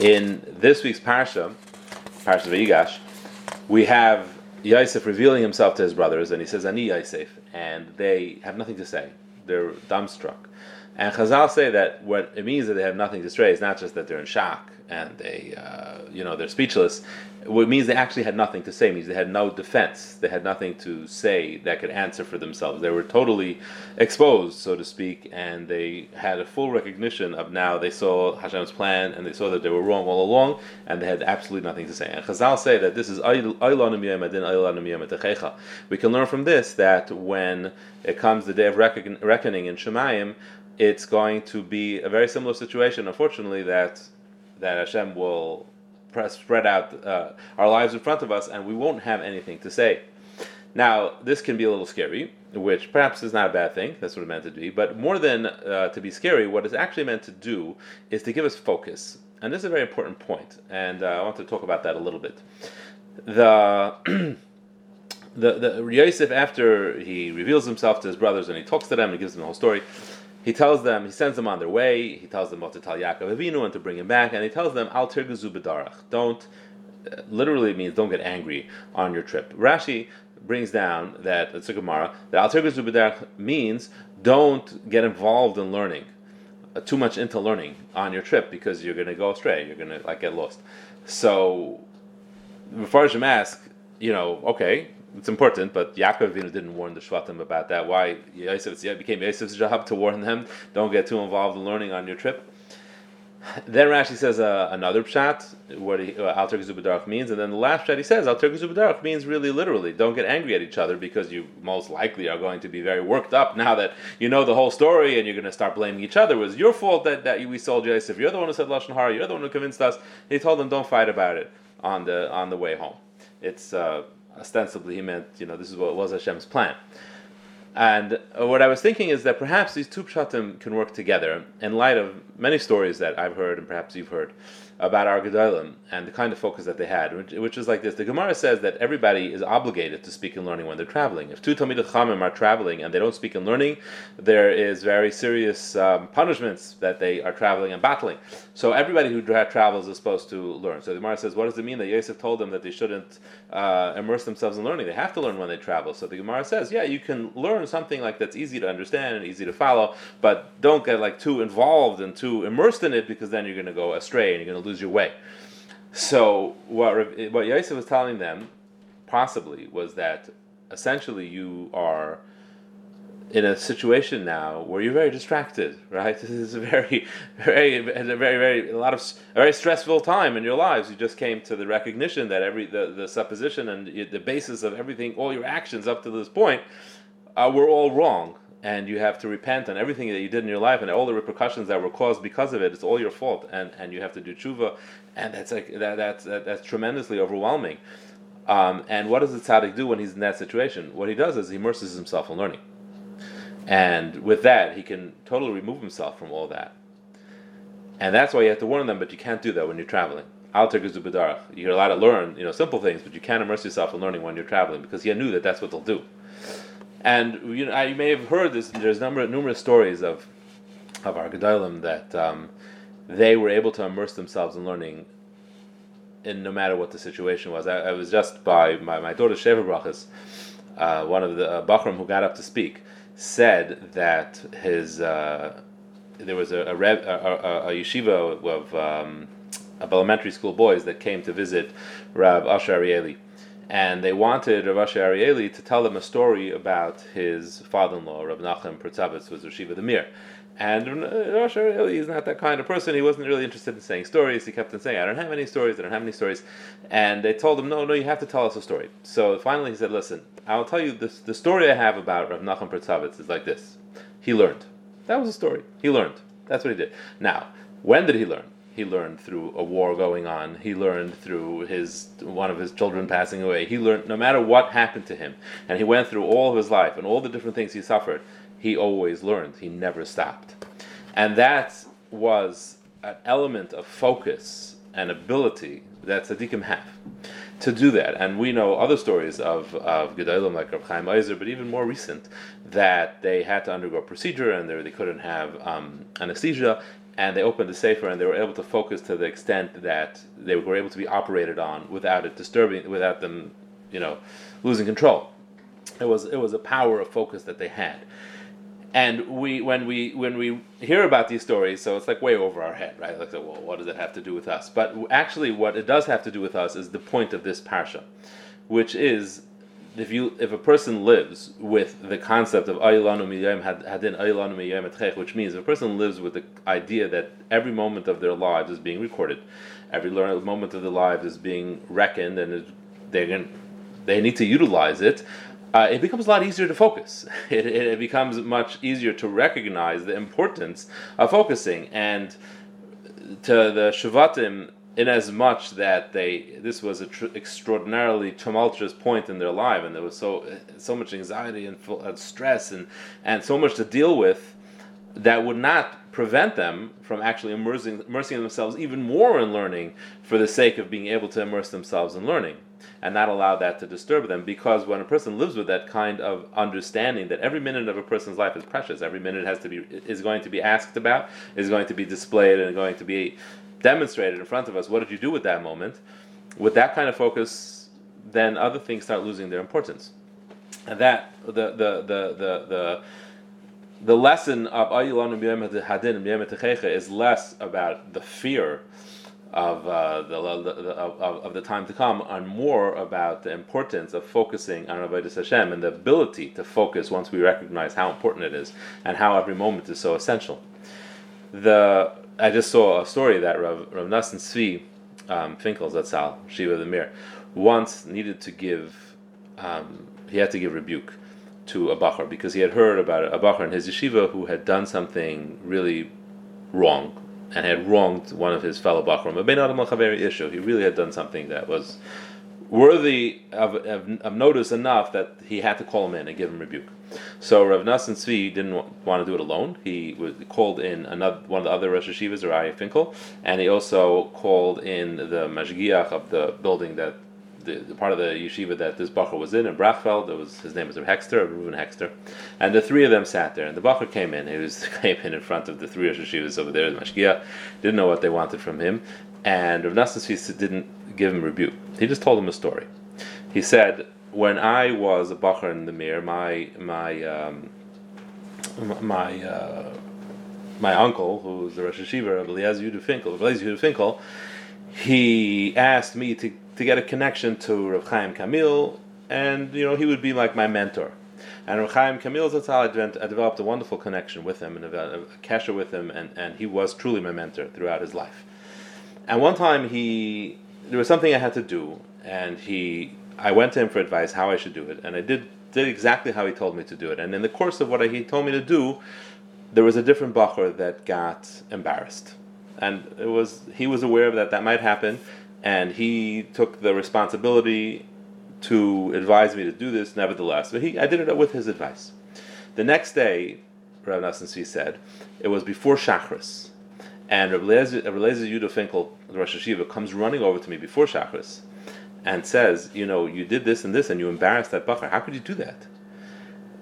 In this week's parsha, Parsha Vayigash, we have Yosef revealing himself to his brothers, and he says, "Ani Yosef," and they have nothing to say. They're dumbstruck. And Chazal say that what it means that they have nothing to say is not just that they're in shock and they, uh, you know, they're speechless. What means they actually had nothing to say it means they had no defense. They had nothing to say that could answer for themselves. They were totally exposed, so to speak, and they had a full recognition of now they saw Hashem's plan and they saw that they were wrong all along, and they had absolutely nothing to say. And Chazal say that this is we can learn from this that when it comes the day of reckoning in Shemayim, it's going to be a very similar situation, unfortunately, that that Hashem will press, spread out uh, our lives in front of us, and we won't have anything to say. Now, this can be a little scary, which perhaps is not a bad thing. That's what it meant to be. But more than uh, to be scary, what it's actually meant to do is to give us focus. And this is a very important point, and uh, I want to talk about that a little bit. The the the Yosef, after he reveals himself to his brothers and he talks to them and gives them the whole story, he tells them, he sends them on their way. He tells them what to tell Yaakov Avinu and to bring him back, and he tells them, "Al tirgazu b'darach." Don't, uh, literally means don't get angry on your trip. Rashi brings down that it's a Gemara that al tirgazu b'darach means don't get involved in learning, uh, too much into learning on your trip because you're going to go astray. You're going to like get lost. So, before I ask, you know, okay, it's important, but Yaakov didn't warn the Shvatim about that. Why Yosef, it became Yosef's job to warn them, don't get too involved in learning on your trip. Then Rashi says uh, another pshat, what uh, al tirgazu b'darach means, and then the last pshat he says al tirgazu b'darach means really literally, don't get angry at each other because you most likely are going to be very worked up now that you know the whole story and you're going to start blaming each other. It was your fault that, that we sold Yosef. You're the one who said Lashon Hara. You're the one who convinced us. He told them don't fight about it on the on the way home. It's uh, ostensibly he meant, you know, this is what was Hashem's plan. And uh, what I was thinking is that perhaps these two pshatim can work together in light of many stories that I've heard and perhaps you've heard about our Gedolim and the kind of focus that they had, which, which, is like this. The Gemara says that everybody is obligated to speak and learning when they're traveling. If two Talmid Chamim are traveling and they don't speak and learning, there is very serious um, punishments that they are traveling and battling. So everybody who tra- travels is supposed to learn. So the Gemara says, what does it mean that Yosef told them that they shouldn't uh, immerse themselves in learning? They have to learn when they travel. So the Gemara says, yeah, you can learn something like that's easy to understand and easy to follow, but don't get like too involved and too immersed in it because then you're going to go astray and you're going to lose your way. So what what Yosef was telling them, possibly, was that essentially you are in a situation now where you're very distracted, right? This is a very, very, a very, very, a lot of, a very stressful time in your lives. You just came to the recognition that every, the, the supposition and the basis of everything, all your actions up to this point, uh, were all wrong and you have to repent on everything that you did in your life and all the repercussions that were caused because of it. It's all your fault, and, and you have to do tshuva, and that's like that, that's that, that's tremendously overwhelming. Um, and what does the tzaddik do when he's in that situation? What he does is he immerses himself in learning, and with that he can totally remove himself from all that. And that's why you have to warn them, but you can't do that when you're traveling. You're allowed to learn, you know, simple things, but you can't immerse yourself in learning when you're traveling because he knew that that's what they'll do. And you know, you may have heard this. There's number numerous stories of of our gedolim that um, they were able to immerse themselves in learning, in no matter what the situation was. I, I was just by my, my daughter Sheva Brachas, uh, one of the uh, who got up to speak, said that his uh, there was a a, a, a, a yeshiva of um, of elementary school boys that came to visit Rab Asher Arieli and they wanted Rav Asher Arieli to tell them a story about his father-in-law, Rav Nachum Pertzavitz, was Rashiva the Mir. And Rav Asher Arieli is not that kind of person. He wasn't really interested in saying stories. He kept on saying, I don't have any stories, I don't have any stories. And they told him, no, no, you have to tell us a story. So finally he said, listen, I'll tell you this, the story I have about Rav Nachum Pertzavitz is like this. He learned. That was a story. He learned. That's what he did. Now, when did he learn? He learned through a war going on. He learned through his one of his children passing away. He learned no matter what happened to him, and he went through all of his life and all the different things he suffered. He always learned. He never stopped, and that was an element of focus and ability that tzaddikim have to do that. And we know other stories of, of Gedolim like Rav Chaim Ozer, but even more recent, that they had to undergo a procedure and they, they couldn't have um, anesthesia and they opened the sefer and they were able to focus to the extent that they were able to be operated on without it disturbing, without them, you know, losing control. It was it was a power of focus that they had, and we when we when we hear about these stories, so it's like way over our head, right? Like, well, what does it have to do with us? But actually, what it does have to do with us is the point of this parsha, which is if you if a person lives with the concept of ayilanu miyayim hadin ayilanu miyayim which means if a person lives with the idea that every moment of their lives is being recorded, every moment of their lives is being reckoned, and they they need to utilize it. Uh, it becomes a lot easier to focus. It, it becomes much easier to recognize the importance of focusing and to the Shavatim in as much that they this was an tr- extraordinarily tumultuous point in their life and there was so so much anxiety and, full, and stress and and so much to deal with that would not prevent them from actually immersing, immersing themselves even more in learning for the sake of being able to immerse themselves in learning and not allow that to disturb them. Because when a person lives with that kind of understanding that every minute of a person's life is precious every minute has to be is going to be asked about is going to be displayed and going to be demonstrated in front of us, what did you do with that moment? With that kind of focus, then other things start losing their importance. And that, the, the, the, the, the, the lesson of Ayilanu Hadin is less about the fear of, uh, the, of, of, the time to come and more about the importance of focusing on Avodah Hashem and the ability to focus once we recognize how important it is and how every moment is so essential. The I just saw a story that Rav, Rav Nassan Tzvi um, Finkel Zatzal, Shiva the Mir, once needed to give, um, he had to give rebuke to a Bachar because he had heard about a Bachar in his yeshiva who had done something really wrong and had wronged one of his fellow issue. He really had done something that was worthy of, of, of, notice enough that he had to call him in and give him rebuke. So Rav Nassan Tzvi didn't want to do it alone. He was called in another one of the other Rosh Hashivas, Raya Finkel, and he also called in the Mashgiach of the building that the, the, part of the yeshiva that this bacher was in in Brachfeld. It was his name was Hexter, Reuven Hexter, and the three of them sat there. And the bacher came in. He was came in in front of the three Rosh Hashivas over there. The Mashgiach didn't know what they wanted from him, and Rav Tzvi didn't give him rebuke. He just told him a story. He said, "When I was a bacher in the Mir, my my um, my uh, my uncle, who's the Rosh Hashiva of Eliezer Yudah Finkel, Finkel, he asked me to, to get a connection to Rav Chaim Kamil, and you know he would be like my mentor." And Rav Chaim Kamil Zatzal, I developed a wonderful connection with him and a, a kesher with him, and, and he was truly my mentor throughout his life. And one time he there was something I had to do, and he, I went to him for advice how I should do it, and I did did exactly how he told me to do it. And in the course of what he told me to do, there was a different bacher that got embarrassed, and it was he was aware of that that might happen, and he took the responsibility to advise me to do this. Nevertheless, but he I did it with his advice. The next day, Rav Nassan said it was before Shachris and Rabbi Yudah Finkel, the Rosh Hashiva, comes running over to me before Shachris and says, You know, you did this and this and you embarrassed that Bachar. How could you do that?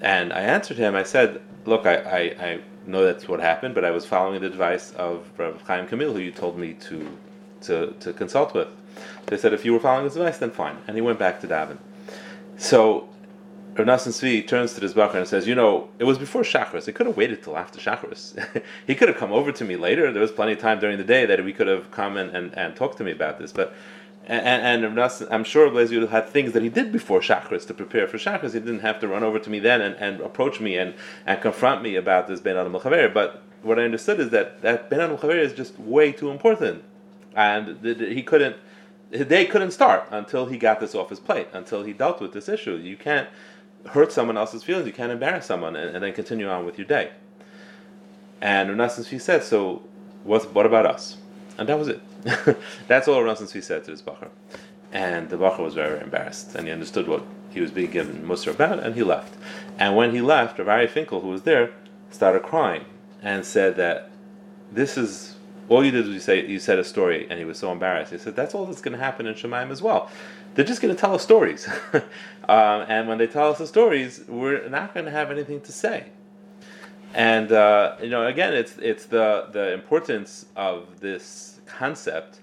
And I answered him, I said, Look, I, I, I know that's what happened, but I was following the advice of Rabbi Chaim Kamil, who you told me to, to, to consult with. They said, If you were following his advice, then fine. And he went back to Davin. So Rav Nassan Tzvi turns to this bacher and says, "You know, it was before Shachris. It could have waited till after Shachris. he could have come over to me later. There was plenty of time during the day that we could have come and, and, and talked to me about this. But and, and Nassan, I'm sure Blazer had things that he did before Shachris to prepare for Shachris. He didn't have to run over to me then and, and approach me and, and confront me about this Ben Adam But what I understood is that that Ben Adam is just way too important, and he couldn't." Day couldn't start until he got this off his plate, until he dealt with this issue. You can't hurt someone else's feelings, you can't embarrass someone, and, and then continue on with your day. And Tzvi said, so what, what about us? And that was it. That's all Tzvi said to his Bachar. And the Bachar was very, very embarrassed, and he understood what he was being given Musar about, and he left. And when he left, Rav Finkel, who was there, started crying and said that this is all you did was you say you said a story, and he was so embarrassed. He said that's all that's going to happen in Shemaim as well. They're just going to tell us stories, um, and when they tell us the stories, we're not going to have anything to say. And uh, you know, again, it's it's the the importance of this concept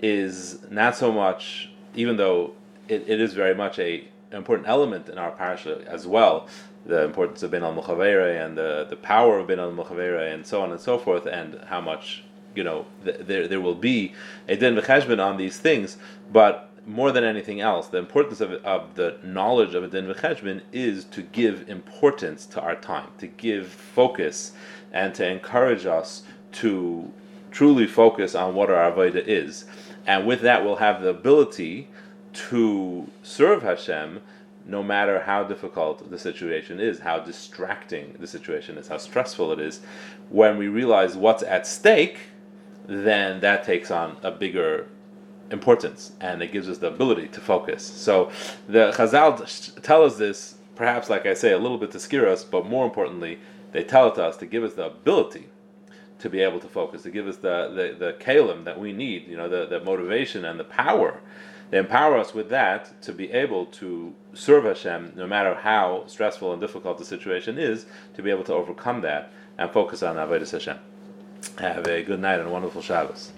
is not so much, even though it, it is very much a an important element in our parasha as well. The importance of bin al and the, the power of bin al and so on and so forth, and how much you know th- there there will be a din v'cheshbon on these things. But more than anything else, the importance of, of the knowledge of a din v'cheshbon is to give importance to our time, to give focus, and to encourage us to truly focus on what our avodah is. And with that, we'll have the ability to serve Hashem no matter how difficult the situation is, how distracting the situation is, how stressful it is. When we realize what's at stake, then that takes on a bigger importance and it gives us the ability to focus. So the Chazal tell us this, perhaps, like I say, a little bit to scare us, but more importantly, they tell it to us to give us the ability to be able to focus, to give us the, the, the kalim that we need, you know, the, the motivation and the power. They empower us with that to be able to serve Hashem no matter how stressful and difficult the situation is, to be able to overcome that and focus on Avodah Hashem. Have a good night and a wonderful Shabbos.